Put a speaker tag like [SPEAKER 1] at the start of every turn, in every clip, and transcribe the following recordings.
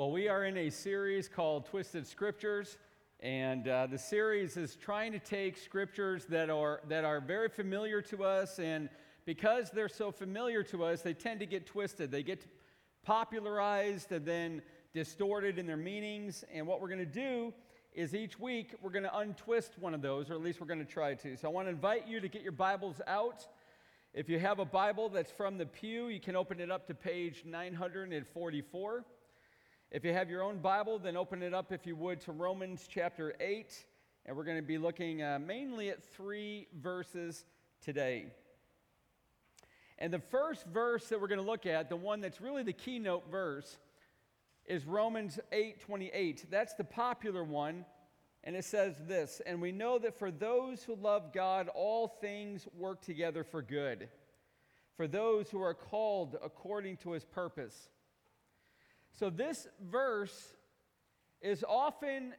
[SPEAKER 1] Well, we are in a series called Twisted Scriptures, and uh, the series is trying to take scriptures that are, that are very familiar to us, and because they're so familiar to us, they tend to get twisted. They get popularized and then distorted in their meanings. And what we're going to do is each week we're going to untwist one of those, or at least we're going to try to. So I want to invite you to get your Bibles out. If you have a Bible that's from the pew, you can open it up to page 944. If you have your own Bible, then open it up, if you would, to Romans chapter 8. And we're going to be looking uh, mainly at three verses today. And the first verse that we're going to look at, the one that's really the keynote verse, is Romans 8 28. That's the popular one. And it says this And we know that for those who love God, all things work together for good, for those who are called according to his purpose. So, this verse is often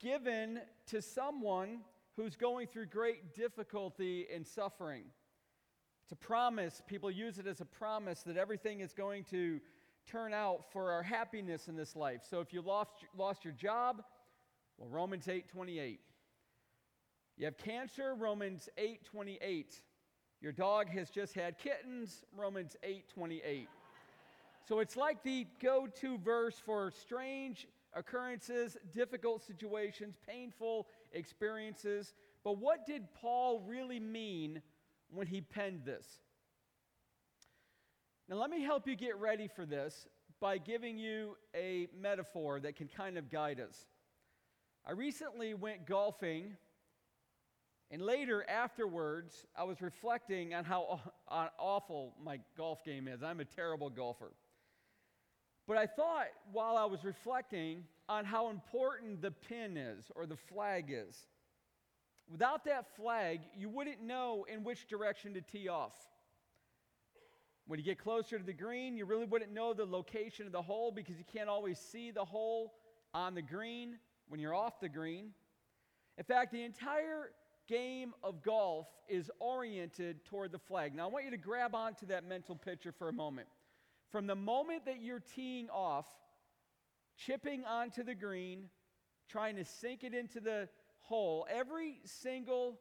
[SPEAKER 1] given to someone who's going through great difficulty and suffering. It's a promise. People use it as a promise that everything is going to turn out for our happiness in this life. So, if you lost, lost your job, well, Romans 8 28. You have cancer, Romans 8 28. Your dog has just had kittens, Romans 8 28. So it's like the go to verse for strange occurrences, difficult situations, painful experiences. But what did Paul really mean when he penned this? Now, let me help you get ready for this by giving you a metaphor that can kind of guide us. I recently went golfing, and later afterwards, I was reflecting on how awful my golf game is. I'm a terrible golfer. But I thought while I was reflecting on how important the pin is or the flag is. Without that flag, you wouldn't know in which direction to tee off. When you get closer to the green, you really wouldn't know the location of the hole because you can't always see the hole on the green when you're off the green. In fact, the entire game of golf is oriented toward the flag. Now, I want you to grab onto that mental picture for a moment. From the moment that you're teeing off, chipping onto the green, trying to sink it into the hole, every single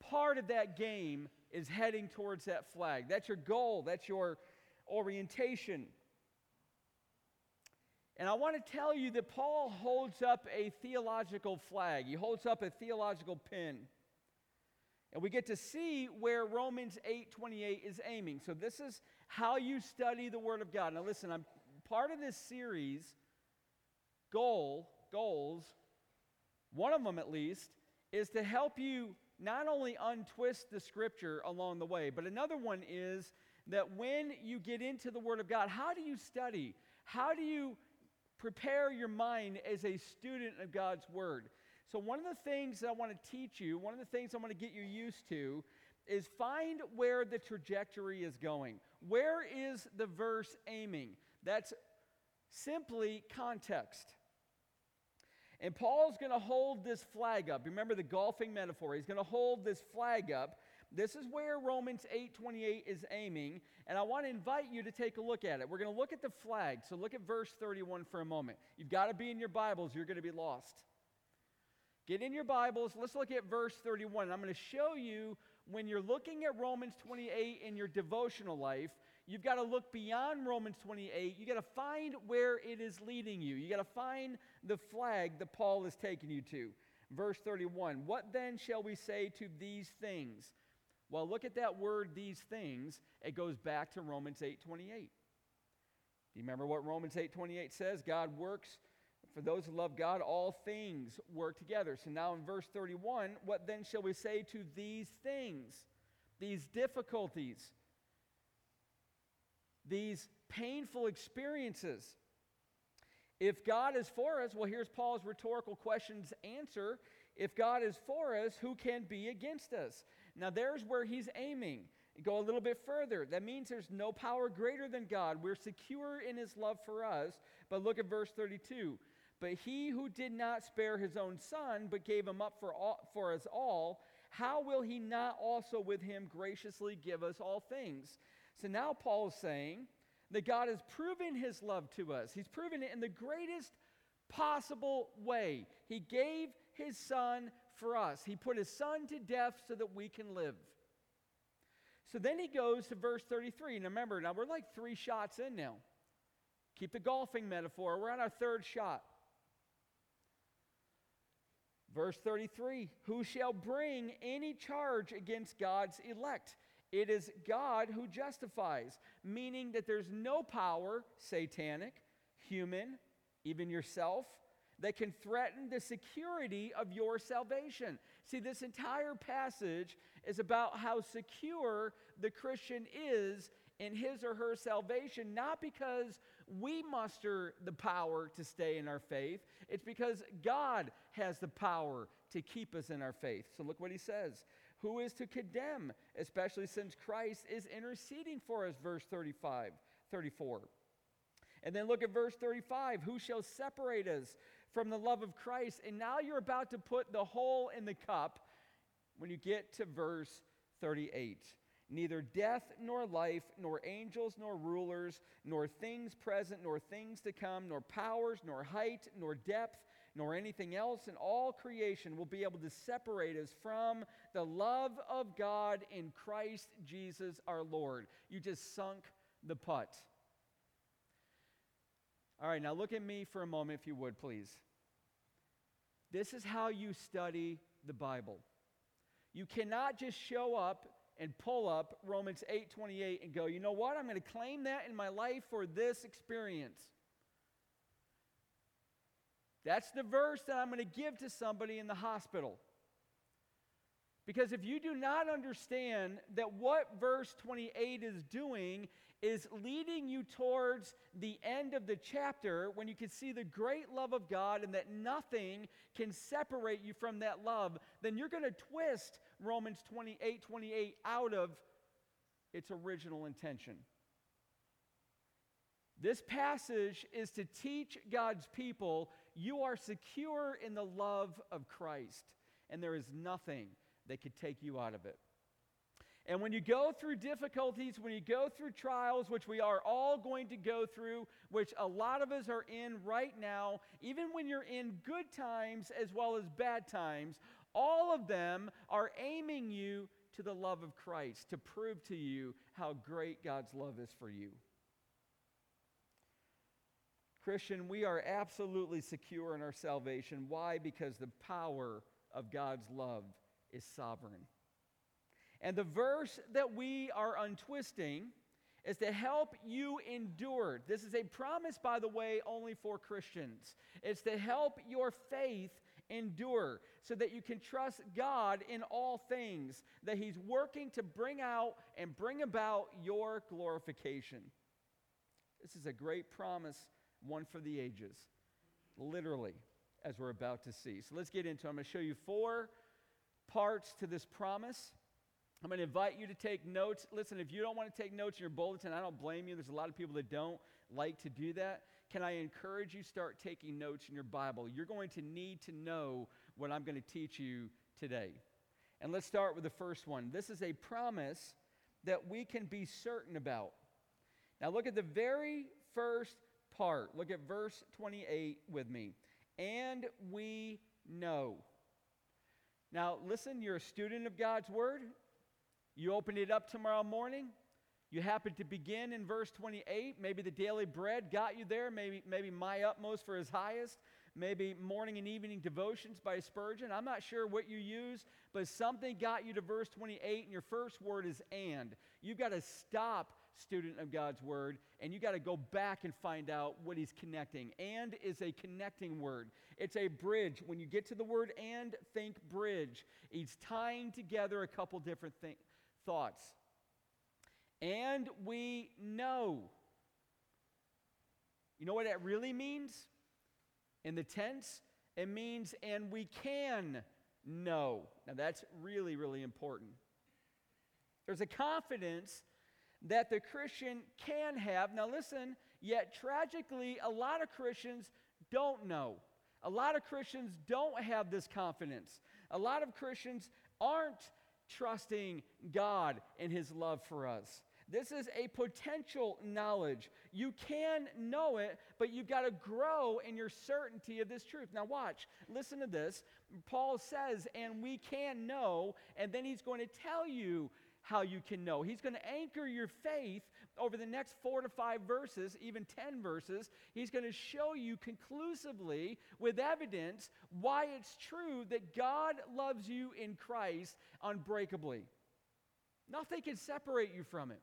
[SPEAKER 1] part of that game is heading towards that flag. That's your goal, that's your orientation. And I want to tell you that Paul holds up a theological flag, he holds up a theological pin. And we get to see where Romans 8:28 is aiming. So this is how you study the word of God. Now listen, I'm part of this series goal, goals, one of them at least is to help you not only untwist the scripture along the way, but another one is that when you get into the word of God, how do you study? How do you prepare your mind as a student of God's word? So, one of the things I want to teach you, one of the things I want to get you used to, is find where the trajectory is going. Where is the verse aiming? That's simply context. And Paul's going to hold this flag up. Remember the golfing metaphor. He's going to hold this flag up. This is where Romans 8:28 is aiming, and I want to invite you to take a look at it. We're going to look at the flag. So look at verse 31 for a moment. You've got to be in your Bibles, you're going to be lost. Get in your Bibles. Let's look at verse 31. I'm going to show you when you're looking at Romans 28 in your devotional life, you've got to look beyond Romans 28. You got to find where it is leading you. You got to find the flag that Paul is taking you to. Verse 31 What then shall we say to these things? Well, look at that word, these things. It goes back to Romans 8 28. Do you remember what Romans 8 28 says? God works for those who love God, all things work together. So now in verse 31, what then shall we say to these things, these difficulties, these painful experiences? If God is for us, well, here's Paul's rhetorical questions answer. If God is for us, who can be against us? Now, there's where he's aiming. Go a little bit further. That means there's no power greater than God. We're secure in his love for us. But look at verse 32. But he who did not spare his own son, but gave him up for, all, for us all, how will he not also with him graciously give us all things? So now Paul is saying that God has proven his love to us. He's proven it in the greatest possible way. He gave his son for us, he put his son to death so that we can live. So then he goes to verse 33. Now remember, now we're like three shots in now. Keep the golfing metaphor. We're on our third shot. Verse 33 Who shall bring any charge against God's elect? It is God who justifies, meaning that there's no power, satanic, human, even yourself, that can threaten the security of your salvation. See, this entire passage is about how secure the Christian is in his or her salvation, not because we muster the power to stay in our faith, it's because God has the power to keep us in our faith. So look what he says. Who is to condemn, especially since Christ is interceding for us, verse 35, 34. And then look at verse 35 Who shall separate us from the love of Christ? And now you're about to put the hole in the cup when you get to verse 38. Neither death nor life, nor angels nor rulers, nor things present nor things to come, nor powers, nor height, nor depth, nor anything else in all creation will be able to separate us from the love of God in Christ Jesus our Lord. You just sunk the putt. All right, now look at me for a moment, if you would, please. This is how you study the Bible. You cannot just show up and pull up Romans 8:28 and go, "You know what? I'm going to claim that in my life for this experience." That's the verse that I'm going to give to somebody in the hospital. Because if you do not understand that what verse 28 is doing is leading you towards the end of the chapter when you can see the great love of God and that nothing can separate you from that love, then you're going to twist Romans 28 28 out of its original intention. This passage is to teach God's people you are secure in the love of Christ, and there is nothing that could take you out of it. And when you go through difficulties, when you go through trials, which we are all going to go through, which a lot of us are in right now, even when you're in good times as well as bad times, all of them are aiming you to the love of Christ to prove to you how great God's love is for you. Christian, we are absolutely secure in our salvation. Why? Because the power of God's love is sovereign. And the verse that we are untwisting is to help you endure. This is a promise, by the way, only for Christians. It's to help your faith endure so that you can trust God in all things, that He's working to bring out and bring about your glorification. This is a great promise, one for the ages, literally, as we're about to see. So let's get into it. I'm going to show you four parts to this promise. I'm going to invite you to take notes. Listen, if you don't want to take notes in your bulletin, I don't blame you. There's a lot of people that don't like to do that. Can I encourage you start taking notes in your Bible? You're going to need to know what I'm going to teach you today. And let's start with the first one. This is a promise that we can be certain about. Now look at the very first part. Look at verse 28 with me. And we know. Now, listen, you're a student of God's word. You open it up tomorrow morning. You happen to begin in verse 28. Maybe the daily bread got you there. Maybe, maybe my utmost for his highest. Maybe morning and evening devotions by Spurgeon. I'm not sure what you use, but something got you to verse 28, and your first word is and. You've got to stop, student of God's word, and you got to go back and find out what he's connecting. And is a connecting word, it's a bridge. When you get to the word and, think bridge. He's tying together a couple different things thoughts. And we know. You know what that really means? In the tense, it means, and we can know. Now, that's really, really important. There's a confidence that the Christian can have. Now, listen, yet tragically, a lot of Christians don't know. A lot of Christians don't have this confidence. A lot of Christians aren't trusting God and His love for us. This is a potential knowledge. You can know it, but you've got to grow in your certainty of this truth. Now, watch. Listen to this. Paul says, and we can know, and then he's going to tell you how you can know. He's going to anchor your faith over the next four to five verses, even 10 verses. He's going to show you conclusively, with evidence, why it's true that God loves you in Christ unbreakably. Nothing can separate you from it.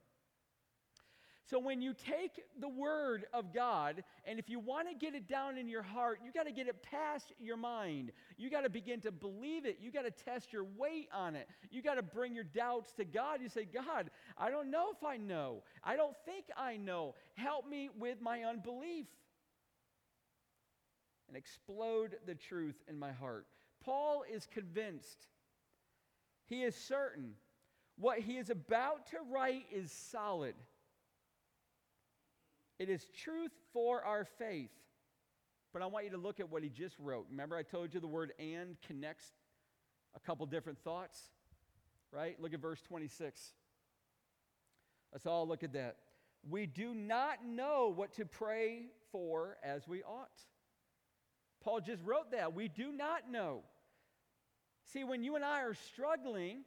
[SPEAKER 1] So when you take the word of God, and if you want to get it down in your heart, you got to get it past your mind. You got to begin to believe it. You got to test your weight on it. You got to bring your doubts to God. You say, God, I don't know if I know. I don't think I know. Help me with my unbelief. And explode the truth in my heart. Paul is convinced. He is certain. What he is about to write is solid. It is truth for our faith. But I want you to look at what he just wrote. Remember, I told you the word and connects a couple different thoughts, right? Look at verse 26. Let's all look at that. We do not know what to pray for as we ought. Paul just wrote that. We do not know. See, when you and I are struggling,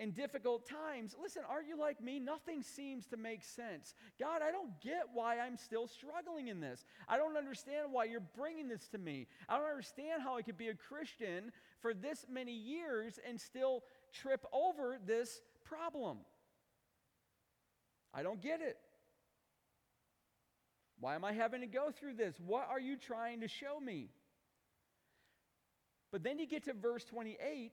[SPEAKER 1] in difficult times, listen, aren't you like me? Nothing seems to make sense. God, I don't get why I'm still struggling in this. I don't understand why you're bringing this to me. I don't understand how I could be a Christian for this many years and still trip over this problem. I don't get it. Why am I having to go through this? What are you trying to show me? But then you get to verse 28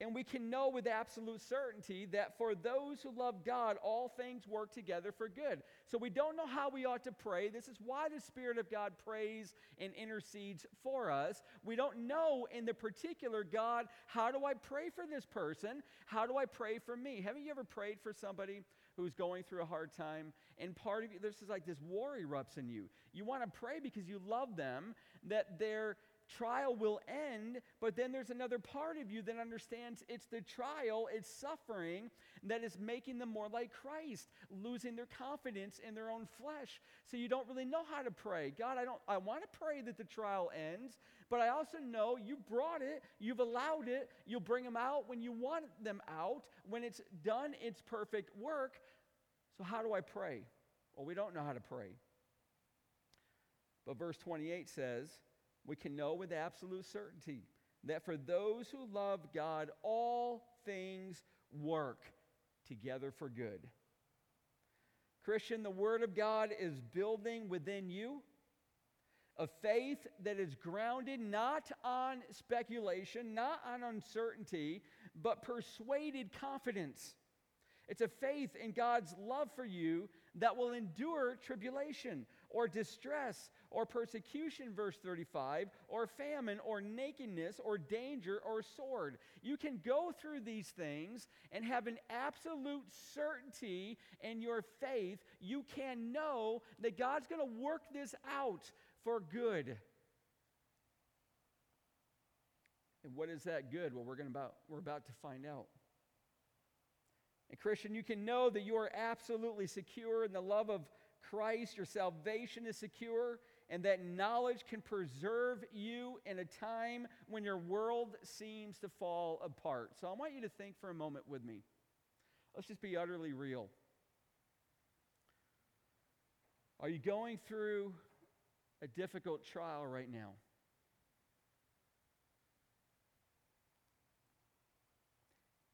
[SPEAKER 1] and we can know with absolute certainty that for those who love God, all things work together for good. So we don't know how we ought to pray. This is why the Spirit of God prays and intercedes for us. We don't know in the particular, God, how do I pray for this person? How do I pray for me? Haven't you ever prayed for somebody who's going through a hard time? And part of you, this is like this war erupts in you. You want to pray because you love them, that they're trial will end, but then there's another part of you that understands it's the trial, it's suffering that is making them more like Christ, losing their confidence in their own flesh. So you don't really know how to pray. God, I don't I want to pray that the trial ends, but I also know you brought it, you've allowed it, you'll bring them out when you want them out, when it's done its perfect work. So how do I pray? Well, we don't know how to pray. But verse 28 says, we can know with absolute certainty that for those who love God, all things work together for good. Christian, the Word of God is building within you a faith that is grounded not on speculation, not on uncertainty, but persuaded confidence. It's a faith in God's love for you that will endure tribulation or distress or persecution, verse 35, or famine or nakedness or danger or sword. You can go through these things and have an absolute certainty in your faith. You can know that God's going to work this out for good. And what is that good? Well, we're, going about, we're about to find out. And, Christian, you can know that you are absolutely secure in the love of Christ. Your salvation is secure, and that knowledge can preserve you in a time when your world seems to fall apart. So, I want you to think for a moment with me. Let's just be utterly real. Are you going through a difficult trial right now?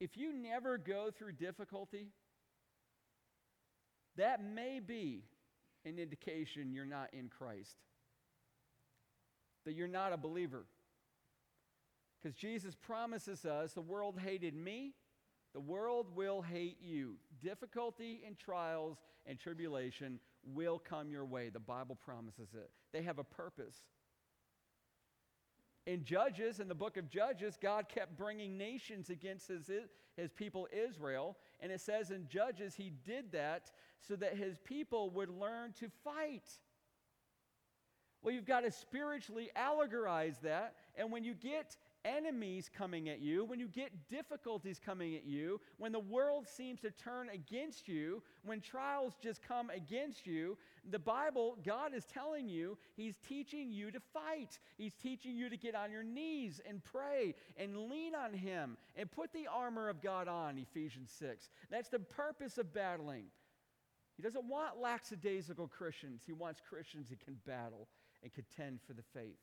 [SPEAKER 1] If you never go through difficulty, that may be an indication you're not in Christ, that you're not a believer. Because Jesus promises us the world hated me, the world will hate you. Difficulty and trials and tribulation will come your way. The Bible promises it. They have a purpose. In Judges, in the book of Judges, God kept bringing nations against his, his people Israel. And it says in Judges, he did that so that his people would learn to fight. Well, you've got to spiritually allegorize that. And when you get enemies coming at you, when you get difficulties coming at you, when the world seems to turn against you, when trials just come against you, the Bible, God is telling you, He's teaching you to fight. He's teaching you to get on your knees and pray and lean on Him and put the armor of God on, Ephesians 6. That's the purpose of battling. He doesn't want lackadaisical Christians, He wants Christians that can battle and contend for the faith.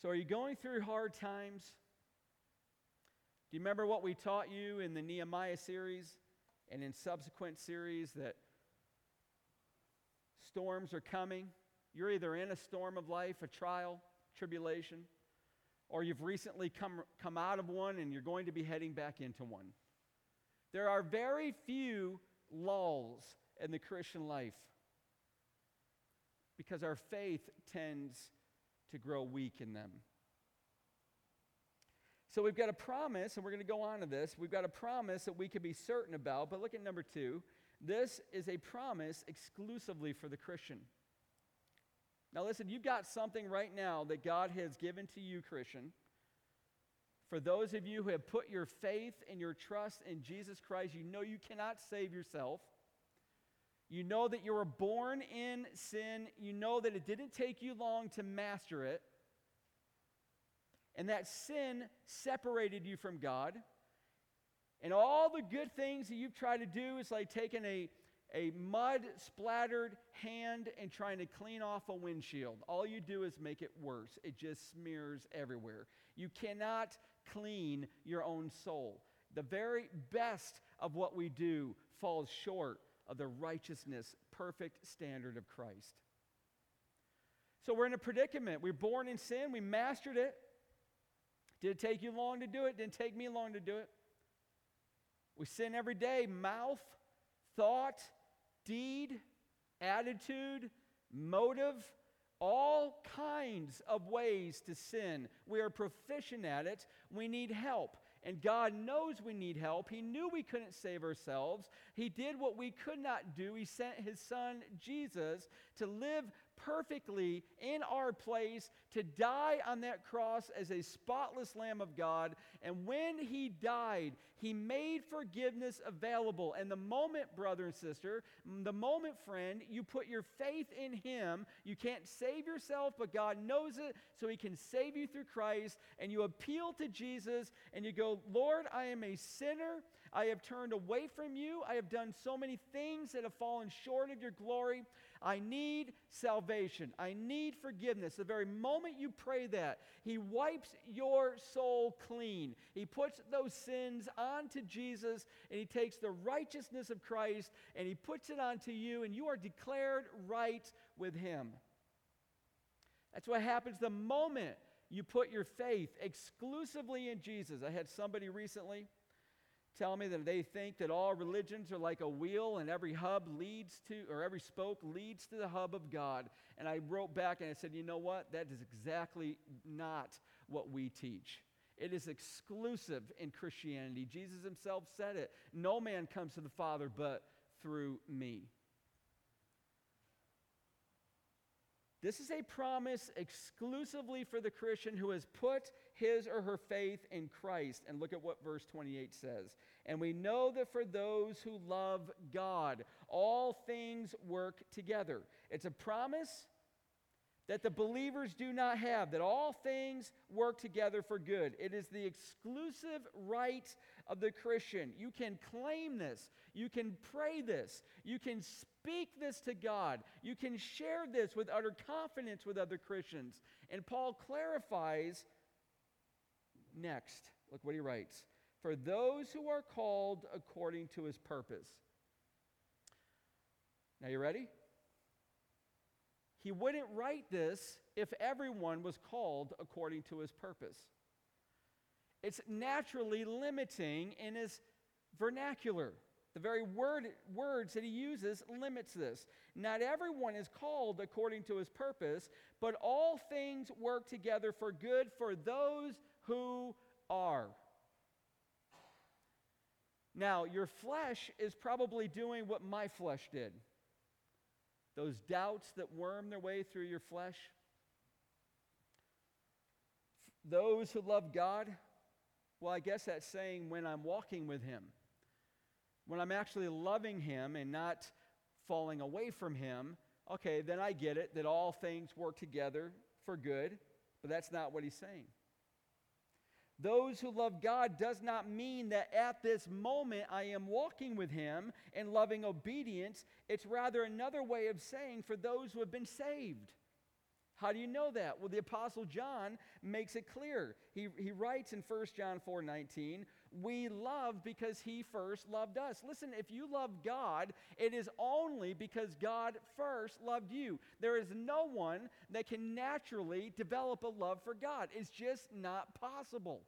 [SPEAKER 1] So, are you going through hard times? Do you remember what we taught you in the Nehemiah series and in subsequent series that storms are coming? You're either in a storm of life, a trial, tribulation, or you've recently come, come out of one and you're going to be heading back into one. There are very few lulls in the Christian life because our faith tends to grow weak in them. So we've got a promise, and we're going to go on to this. We've got a promise that we can be certain about, but look at number two. This is a promise exclusively for the Christian. Now, listen, you've got something right now that God has given to you, Christian. For those of you who have put your faith and your trust in Jesus Christ, you know you cannot save yourself. You know that you were born in sin. You know that it didn't take you long to master it. And that sin separated you from God. And all the good things that you've tried to do is like taking a, a mud splattered hand and trying to clean off a windshield. All you do is make it worse, it just smears everywhere. You cannot clean your own soul. The very best of what we do falls short of the righteousness, perfect standard of Christ. So we're in a predicament. We're born in sin, we mastered it. Did it take you long to do it? Didn't take me long to do it. We sin every day mouth, thought, deed, attitude, motive, all kinds of ways to sin. We are proficient at it. We need help. And God knows we need help. He knew we couldn't save ourselves. He did what we could not do. He sent his son, Jesus, to live perfectly in our place to die on that cross as a spotless Lamb of God. And when he died, he made forgiveness available. And the moment, brother and sister, the moment, friend, you put your faith in him, you can't save yourself, but God knows it, so he can save you through Christ. And you appeal to Jesus and you go, Lord, I am a sinner. I have turned away from you. I have done so many things that have fallen short of your glory. I need salvation. I need forgiveness. The very moment you pray that, He wipes your soul clean. He puts those sins onto Jesus and He takes the righteousness of Christ and He puts it onto you, and you are declared right with Him. That's what happens the moment you put your faith exclusively in Jesus. I had somebody recently tell me that they think that all religions are like a wheel and every hub leads to, or every spoke leads to the hub of God. And I wrote back and I said, you know what? That is exactly not what we teach. It is exclusive in Christianity. Jesus himself said it. No man comes to the Father but through me. This is a promise exclusively for the Christian who has put his or her faith in Christ. And look at what verse 28 says. And we know that for those who love God, all things work together. It's a promise that the believers do not have, that all things work together for good. It is the exclusive right of the Christian. You can claim this, you can pray this, you can speak this to God, you can share this with utter confidence with other Christians. And Paul clarifies next. Look what he writes For those who are called according to his purpose. Now, you ready? He wouldn't write this if everyone was called according to his purpose. It's naturally limiting in his vernacular. The very word, words that he uses limits this. Not everyone is called according to his purpose, but all things work together for good for those who are. Now, your flesh is probably doing what my flesh did those doubts that worm their way through your flesh. Those who love God, well, I guess that's saying when I'm walking with Him, when I'm actually loving Him and not falling away from Him, okay, then I get it that all things work together for good, but that's not what He's saying. Those who love God does not mean that at this moment I am walking with Him and loving obedience. It's rather another way of saying for those who have been saved. How do you know that? Well, the Apostle John makes it clear. He, he writes in 1 John 4 19, We love because he first loved us. Listen, if you love God, it is only because God first loved you. There is no one that can naturally develop a love for God, it's just not possible.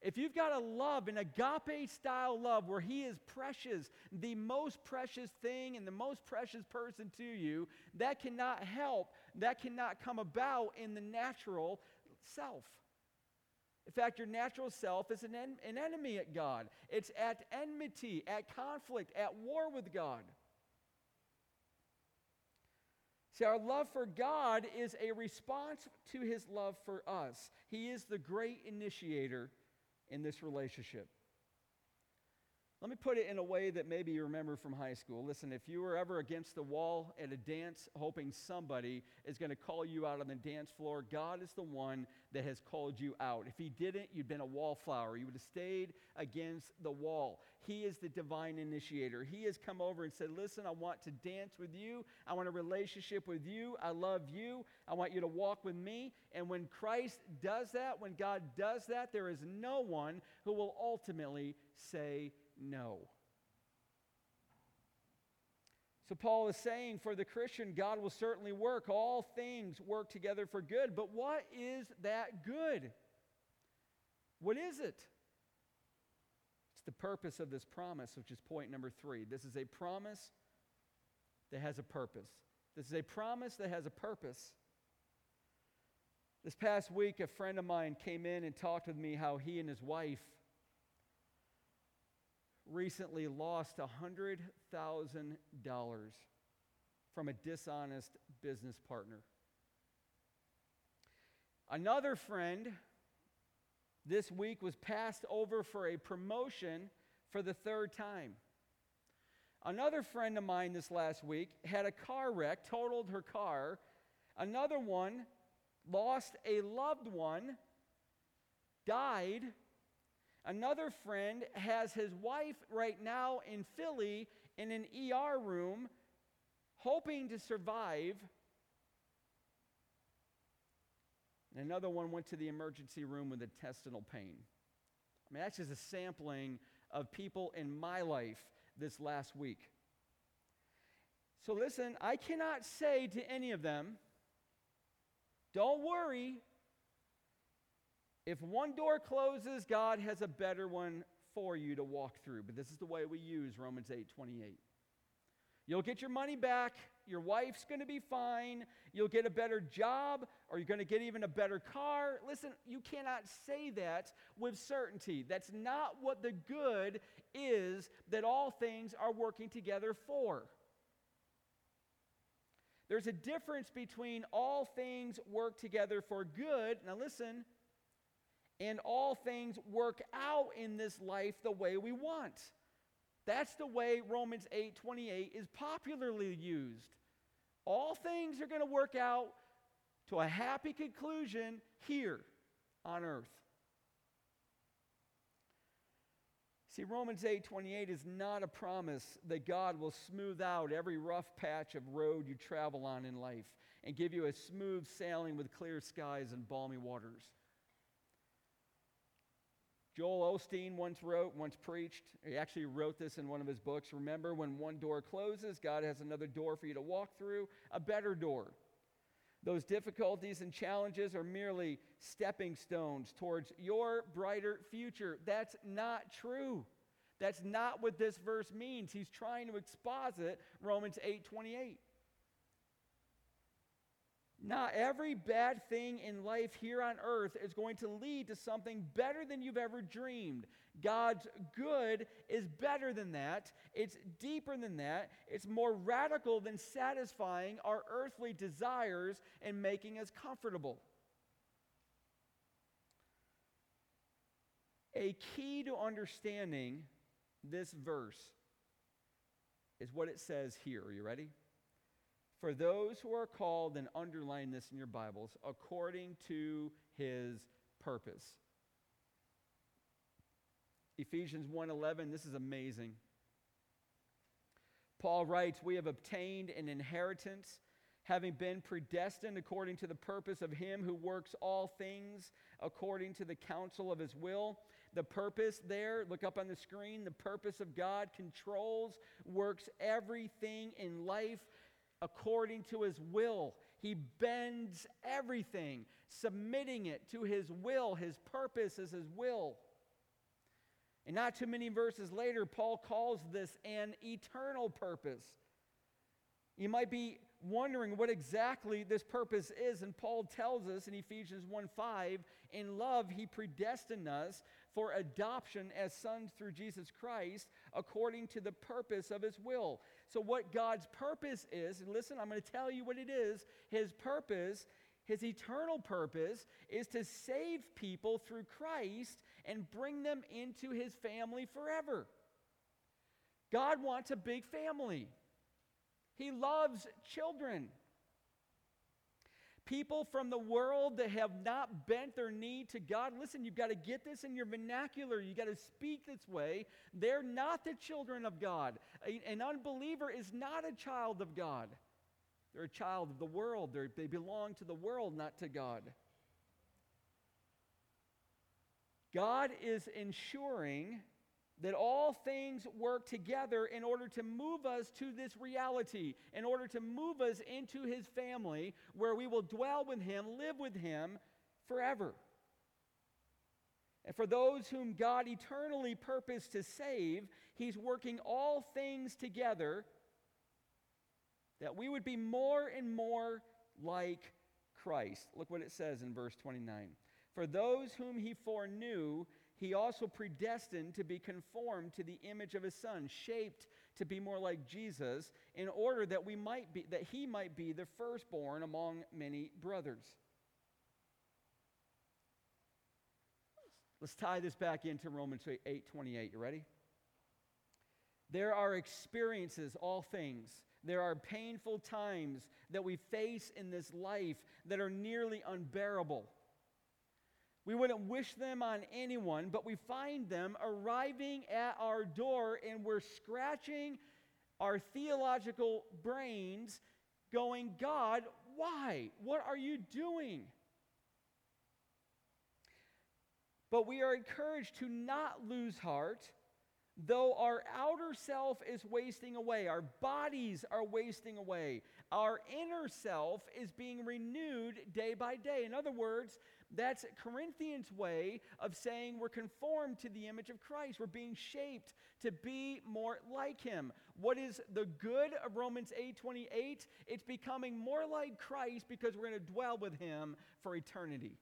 [SPEAKER 1] If you've got a love, an agape style love where He is precious, the most precious thing and the most precious person to you, that cannot help, that cannot come about in the natural self. In fact, your natural self is an, en- an enemy at God. It's at enmity, at conflict, at war with God. See, our love for God is a response to his love for us. He is the great initiator in this relationship. Let me put it in a way that maybe you remember from high school. Listen, if you were ever against the wall at a dance, hoping somebody is going to call you out on the dance floor, God is the one that has called you out. If He didn't, you'd been a wallflower. You would have stayed against the wall. He is the divine initiator. He has come over and said, Listen, I want to dance with you. I want a relationship with you. I love you. I want you to walk with me. And when Christ does that, when God does that, there is no one who will ultimately say, no. So, Paul is saying for the Christian, God will certainly work. All things work together for good. But what is that good? What is it? It's the purpose of this promise, which is point number three. This is a promise that has a purpose. This is a promise that has a purpose. This past week, a friend of mine came in and talked with me how he and his wife recently lost $100,000 from a dishonest business partner. Another friend this week was passed over for a promotion for the third time. Another friend of mine this last week had a car wreck, totaled her car. Another one lost a loved one, died Another friend has his wife right now in Philly in an ER room, hoping to survive. And another one went to the emergency room with intestinal pain. I mean, that's just a sampling of people in my life this last week. So, listen, I cannot say to any of them, don't worry, if one door closes, God has a better one for you to walk through. But this is the way we use Romans 8 28. You'll get your money back. Your wife's going to be fine. You'll get a better job, or you're going to get even a better car. Listen, you cannot say that with certainty. That's not what the good is that all things are working together for. There's a difference between all things work together for good. Now, listen and all things work out in this life the way we want. That's the way Romans 8 28 is popularly used. All things are going to work out to a happy conclusion here on earth. See, Romans 8 28 is not a promise that God will smooth out every rough patch of road you travel on in life and give you a smooth sailing with clear skies and balmy waters. Joel Osteen once wrote, once preached, he actually wrote this in one of his books. Remember, when one door closes, God has another door for you to walk through, a better door. Those difficulties and challenges are merely stepping stones towards your brighter future. That's not true. That's not what this verse means. He's trying to exposit Romans 8 28. Not every bad thing in life here on earth is going to lead to something better than you've ever dreamed. God's good is better than that. It's deeper than that. It's more radical than satisfying our earthly desires and making us comfortable. A key to understanding this verse is what it says here. Are you ready? For those who are called, and underline this in your Bibles, according to his purpose. Ephesians 1:11 this is amazing. Paul writes, "We have obtained an inheritance having been predestined according to the purpose of him who works all things according to the counsel of his will." The purpose there, look up on the screen, the purpose of God controls, works everything in life according to his will. He bends everything, submitting it to his will. His purpose is his will. And not too many verses later, Paul calls this an eternal purpose. You might be wondering what exactly this purpose is, and Paul tells us in Ephesians 1 5, in love, he predestined us for adoption as sons through Jesus Christ according to the purpose of his will. So, what God's purpose is, and listen, I'm going to tell you what it is. His purpose his eternal purpose is to save people through Christ and bring them into his family forever. God wants a big family. He loves children. People from the world that have not bent their knee to God, listen, you've got to get this in your vernacular. You've got to speak this way. They're not the children of God. An unbeliever is not a child of God. They're a child of the world. They're, they belong to the world, not to God. God is ensuring that all things work together in order to move us to this reality, in order to move us into his family where we will dwell with him, live with him forever. And for those whom God eternally purposed to save, he's working all things together that we would be more and more like Christ. Look what it says in verse 29. For those whom he foreknew, he also predestined to be conformed to the image of his son, shaped to be more like Jesus, in order that we might be that he might be the firstborn among many brothers. Let's tie this back into Romans 8:28. You ready? There are experiences, all things there are painful times that we face in this life that are nearly unbearable. We wouldn't wish them on anyone, but we find them arriving at our door and we're scratching our theological brains, going, God, why? What are you doing? But we are encouraged to not lose heart Though our outer self is wasting away, our bodies are wasting away, our inner self is being renewed day by day. In other words, that's Corinthians' way of saying we're conformed to the image of Christ. We're being shaped to be more like him. What is the good of Romans 8:28? It's becoming more like Christ because we're going to dwell with him for eternity.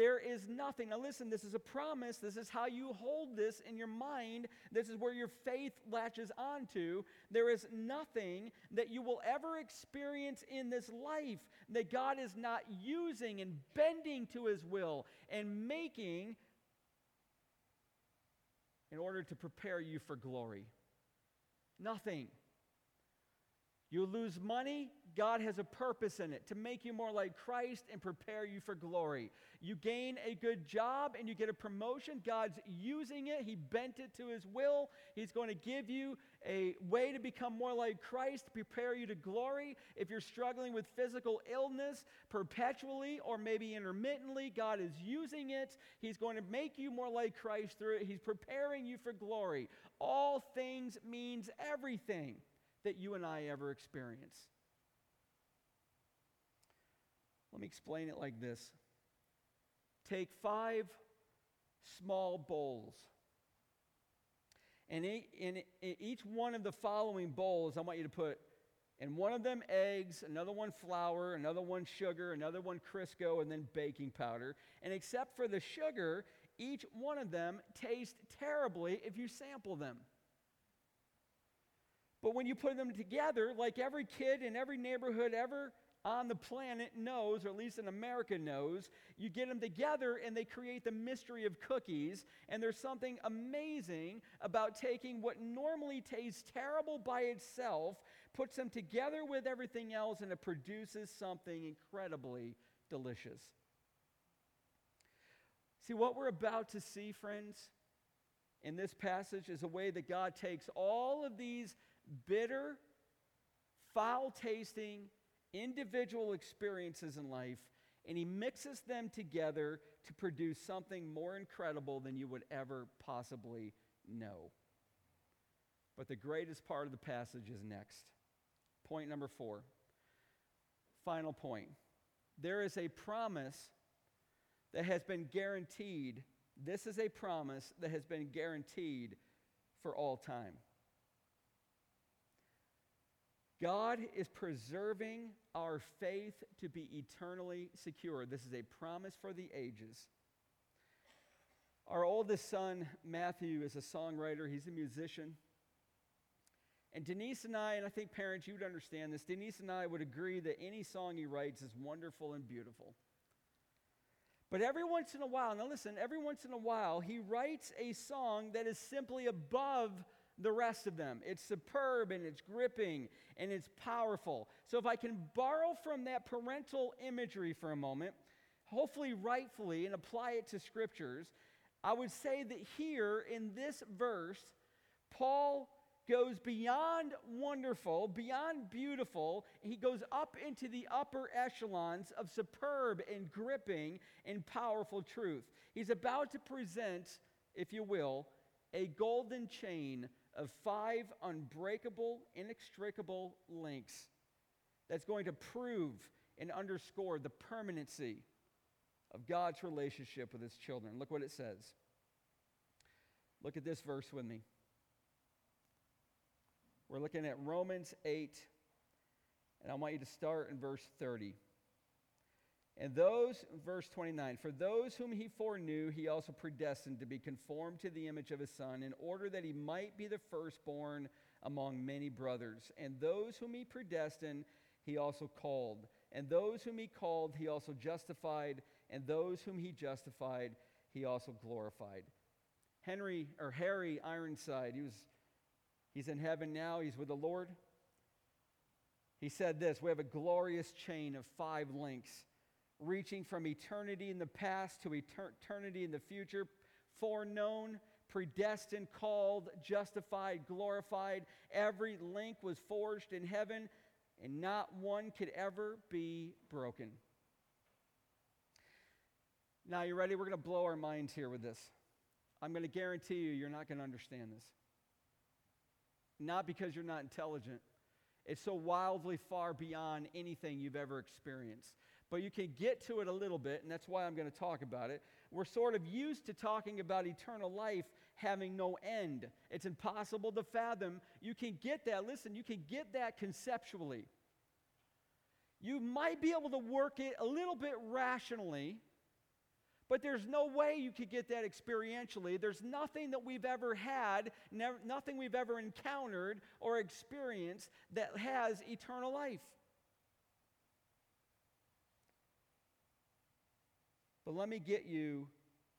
[SPEAKER 1] There is nothing. Now, listen, this is a promise. This is how you hold this in your mind. This is where your faith latches onto. There is nothing that you will ever experience in this life that God is not using and bending to his will and making in order to prepare you for glory. Nothing. You lose money, God has a purpose in it to make you more like Christ and prepare you for glory. You gain a good job and you get a promotion, God's using it. He bent it to His will. He's going to give you a way to become more like Christ, prepare you to glory. If you're struggling with physical illness perpetually or maybe intermittently, God is using it. He's going to make you more like Christ through it. He's preparing you for glory. All things means everything that you and I ever experience. Let me explain it like this take five small bowls. And in, each one of the following bowls, I want you to put in one of them eggs, another one flour, another one sugar, another one Crisco, and then baking powder. And except for the sugar, each one of them tastes terribly if you sample them. But when you put them together, like every kid in every neighborhood ever on the planet knows, or at least in America knows. You get them together and they create the mystery of cookies. And there's something amazing about taking what normally tastes terrible by itself, puts them together with everything else, and it produces something incredibly delicious. See, what we're about to see, friends, in this passage is a way that God takes all of these bitter, foul tasting, individual experiences in life and he mixes them together to produce something more incredible than you would ever possibly know. But the greatest part of the passage is next. Point number four. Final point. There is a promise that has been guaranteed. This is a promise that has been guaranteed for all time. God is preserving our faith to be eternally secure. This is a promise for the ages. Our oldest son, Matthew, is a songwriter, he's a musician. And Denise and I, and I think parents, you would understand this, Denise and I would agree that any song he writes is wonderful and beautiful. But every once in a while, now listen, every once in a while, he writes a song that is simply above the rest of them. It's superb and it's gripping and it's powerful. So, if I can borrow from that parental imagery for a moment, hopefully rightfully, and apply it to scriptures, I would say that here in this verse, Paul goes beyond wonderful, beyond beautiful. He goes up into the upper echelons of superb and gripping and powerful truth. He's about to present, if you will, a golden chain of five unbreakable, inextricable links that's going to prove and underscore the permanency of God's relationship with his children. Look what it says. Look at this verse with me. We're looking at Romans 8, and I want you to start in verse 30. And those, verse 29, for those whom he foreknew, he also predestined to be conformed to the image of his son, in order that he might be the firstborn among many brothers. And those whom he predestined, he also called. And those whom he called, he also justified. And those whom he justified, he also glorified. Henry, or Harry Ironside, he was, he's in heaven now, he's with the Lord. He said this We have a glorious chain of five links reaching from eternity in the past to eternity in the future, foreknown, predestined, called, justified, glorified. Every link was forged in heaven, and not one could ever be broken. Now, you ready? We're going to blow our minds here with this. I'm going to guarantee you, you're not going to understand this. Not because you're not intelligent, it's so wildly far beyond anything you've ever experienced but you can get to it a little bit, and that's why I'm going to talk about it. We're sort of used to talking about eternal life having no end. It's impossible to fathom. You can get that, listen, you can get that conceptually. You might be able to work it a little bit rationally, but there's no way you could get that experientially. There's nothing that we've ever had, never, nothing we've ever encountered or experienced that has eternal life. But let me get you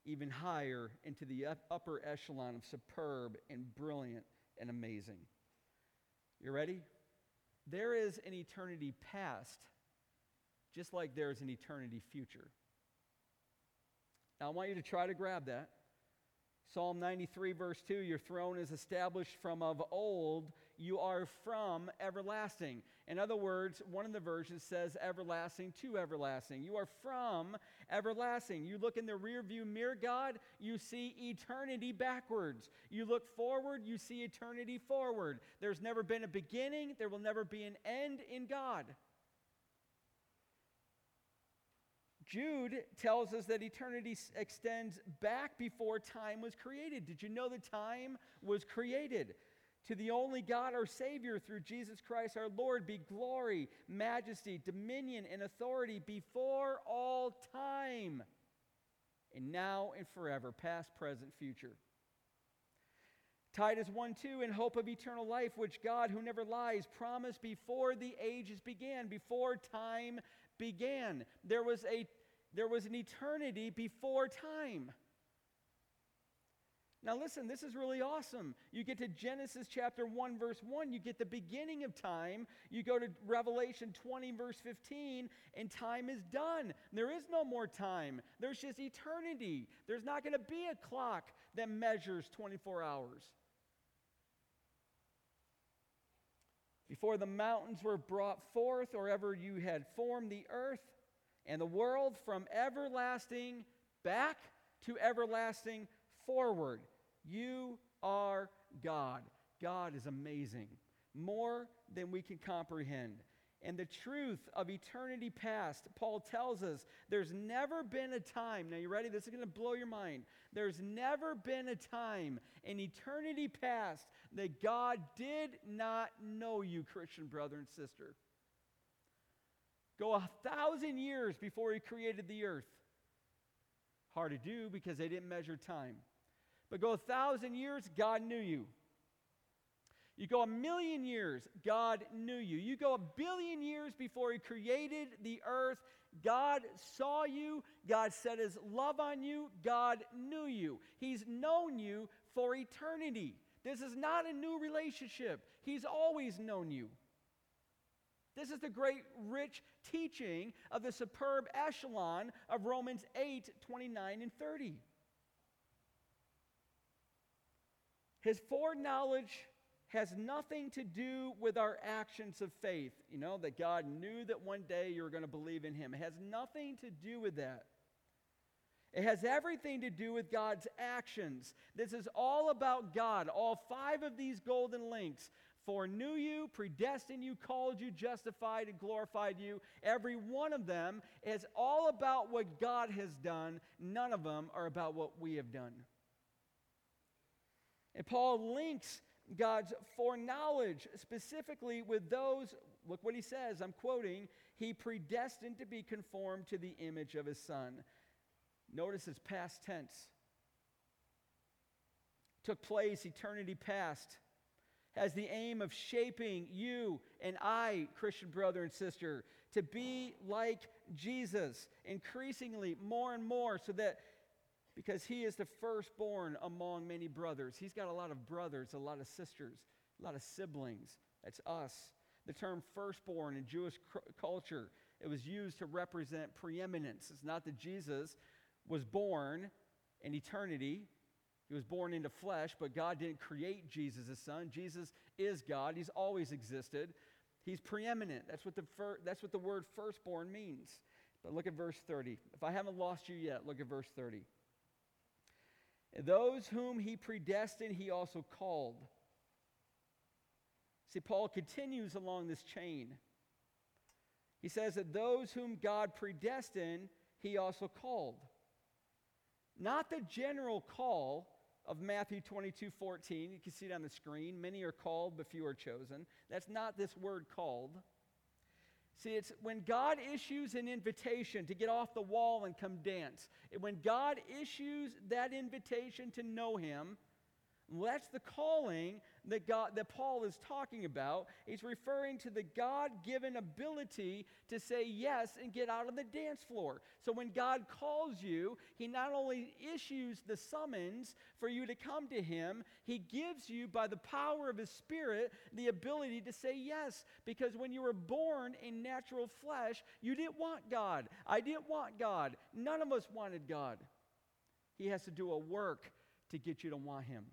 [SPEAKER 1] even higher into the upper echelon of superb and brilliant and amazing. You ready? There is an eternity past, just like there is an eternity future. Now, I want you to try to grab that. Psalm 93, verse 2 Your throne is established from of old, you are from everlasting. In other words, one of the versions says everlasting to everlasting. You are from everlasting. You look in the rearview mirror, God, you see eternity backwards. You look forward, you see eternity forward. There's never been a beginning, there will never be an end in God. Jude tells us that eternity extends back before time was created. Did you know that time was created? To the only God, our Savior, through Jesus Christ our Lord, be glory, majesty, dominion, and authority before all time, and now and forever, past, present, future. Titus 1 2, in hope of eternal life, which God, who never lies, promised before the ages began, before time began. There was, a, there was an eternity before time. Now, listen, this is really awesome. You get to Genesis chapter 1, verse 1, you get the beginning of time. You go to Revelation 20, verse 15, and time is done. There is no more time, there's just eternity. There's not going to be a clock that measures 24 hours. Before the mountains were brought forth, or ever you had formed the earth and the world from everlasting back to everlasting forward. You are God. God is amazing, more than we can comprehend. And the truth of eternity past, Paul tells us there's never been a time, now you ready? This is going to blow your mind. There's never been a time in eternity past that God did not know you, Christian brother and sister. Go a thousand years before he created the earth. Hard to do because they didn't measure time. But go a thousand years, God knew you. You go a million years, God knew you. You go a billion years before He created the earth, God saw you. God set His love on you. God knew you. He's known you for eternity. This is not a new relationship, He's always known you. This is the great, rich teaching of the superb echelon of Romans 8 29 and 30. His foreknowledge has nothing to do with our actions of faith. You know, that God knew that one day you were going to believe in Him. It has nothing to do with that. It has everything to do with God's actions. This is all about God. All five of these golden links foreknew you, predestined you, called you, justified, and glorified you. Every one of them is all about what God has done. None of them are about what we have done. And Paul links God's foreknowledge specifically with those, look what he says, I'm quoting, he predestined to be conformed to the image of his son. Notice it's past tense. Took place eternity past. Has the aim of shaping you and I, Christian brother and sister, to be like Jesus, increasingly more and more, so that because he is the firstborn among many brothers. He's got a lot of brothers, a lot of sisters, a lot of siblings. That's us. The term firstborn in Jewish cr- culture, it was used to represent preeminence. It's not that Jesus was born in eternity. He was born into flesh, but God didn't create Jesus as son. Jesus is God. He's always existed. He's preeminent. That's what the, fir- that's what the word firstborn means. But look at verse 30. If I haven't lost you yet, look at verse 30. Those whom he predestined, he also called. See, Paul continues along this chain. He says that those whom God predestined, he also called. Not the general call of Matthew 22 14. You can see it on the screen. Many are called, but few are chosen. That's not this word called. See, it's when God issues an invitation to get off the wall and come dance. When God issues that invitation to know Him, that's the calling that, God, that Paul is talking about. He's referring to the God given ability to say yes and get out of the dance floor. So when God calls you, He not only issues the summons for you to come to Him, He gives you, by the power of His Spirit, the ability to say yes. Because when you were born in natural flesh, you didn't want God. I didn't want God. None of us wanted God. He has to do a work to get you to want Him.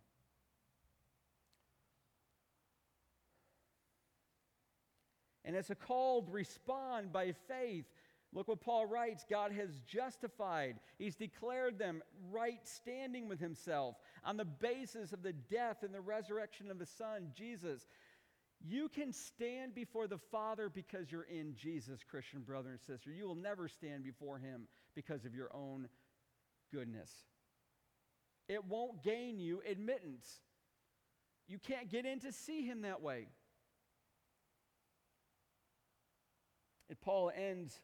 [SPEAKER 1] And as a called, respond by faith. Look what Paul writes God has justified, He's declared them right standing with Himself on the basis of the death and the resurrection of the Son, Jesus. You can stand before the Father because you're in Jesus, Christian brother and sister. You will never stand before Him because of your own goodness. It won't gain you admittance. You can't get in to see Him that way. And Paul ends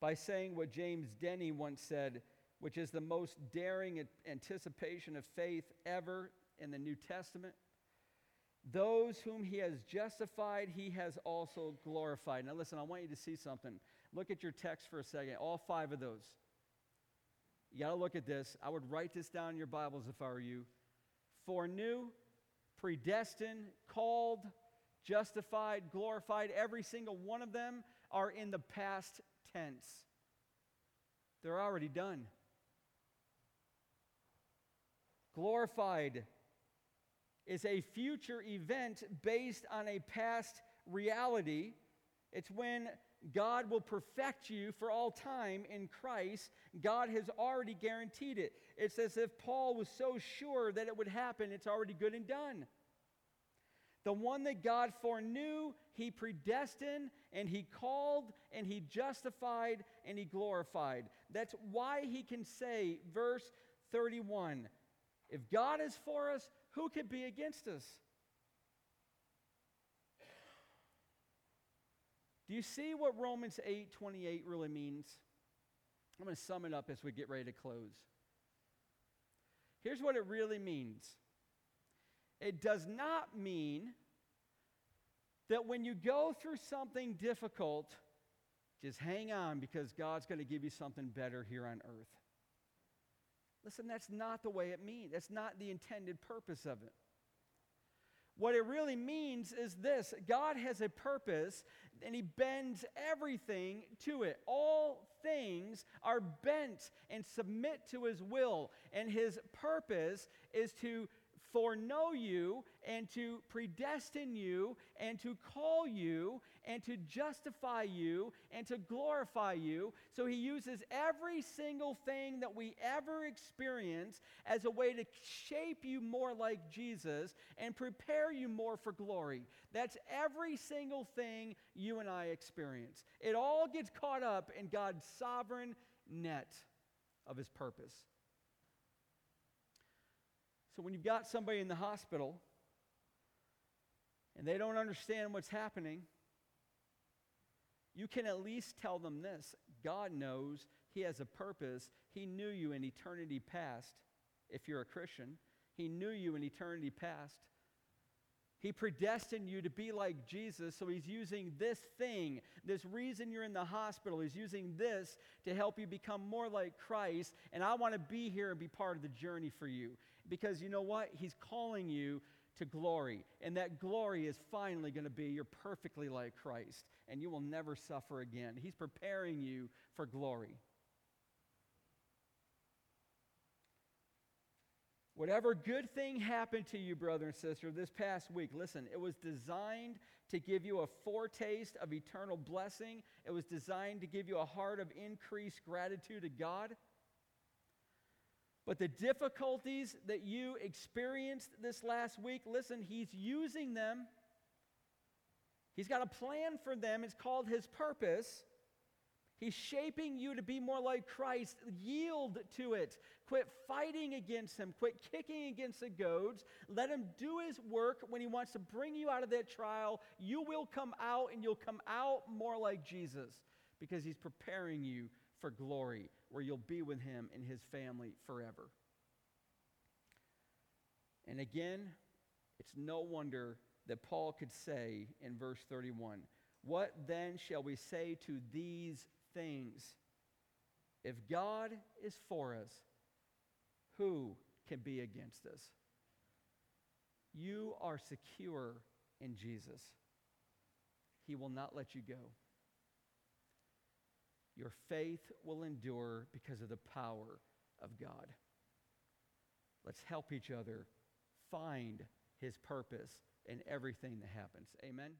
[SPEAKER 1] by saying what James Denney once said, which is the most daring anticipation of faith ever in the New Testament. Those whom he has justified, he has also glorified. Now, listen, I want you to see something. Look at your text for a second, all five of those. You got to look at this. I would write this down in your Bibles if I were you. Foreknew, predestined, called, justified, glorified, every single one of them are in the past tense. They're already done. Glorified is a future event based on a past reality. It's when God will perfect you for all time in Christ. God has already guaranteed it. It's as if Paul was so sure that it would happen, it's already good and done. The one that God foreknew, he predestined, and he called, and he justified, and he glorified. That's why he can say, verse 31 if God is for us, who could be against us? Do you see what Romans 8 28 really means? I'm going to sum it up as we get ready to close. Here's what it really means it does not mean that when you go through something difficult, just hang on because God's going to give you something better here on earth. Listen, that's not the way it means. That's not the intended purpose of it. What it really means is this God has a purpose and He bends everything to it. All things are bent and submit to His will, and His purpose is to foreknow you and to predestine you and to call you and to justify you and to glorify you. So he uses every single thing that we ever experience as a way to shape you more like Jesus and prepare you more for glory. That's every single thing you and I experience. It all gets caught up in God's sovereign net of his purpose. So when you've got somebody in the hospital and they don't understand what's happening, you can at least tell them this God knows He has a purpose. He knew you in eternity past, if you're a Christian. He knew you in eternity past. He predestined you to be like Jesus, so He's using this thing, this reason you're in the hospital, He's using this to help you become more like Christ. And I want to be here and be part of the journey for you. Because you know what? He's calling you to glory. And that glory is finally going to be you're perfectly like Christ, and you will never suffer again. He's preparing you for glory. Whatever good thing happened to you, brother and sister, this past week, listen, it was designed to give you a foretaste of eternal blessing. It was designed to give you a heart of increased gratitude to God. But the difficulties that you experienced this last week, listen, He's using them. He's got a plan for them. It's called His purpose. He's shaping you to be more like Christ. Yield to it. Quit fighting against him. Quit kicking against the goads. Let him do his work when he wants to bring you out of that trial. You will come out and you'll come out more like Jesus because he's preparing you for glory where you'll be with him and his family forever. And again, it's no wonder that Paul could say in verse 31 What then shall we say to these things. If God is for us, who can be against us? You are secure in Jesus. He will not let you go. Your faith will endure because of the power of God. Let's help each other find his purpose in everything that happens. Amen.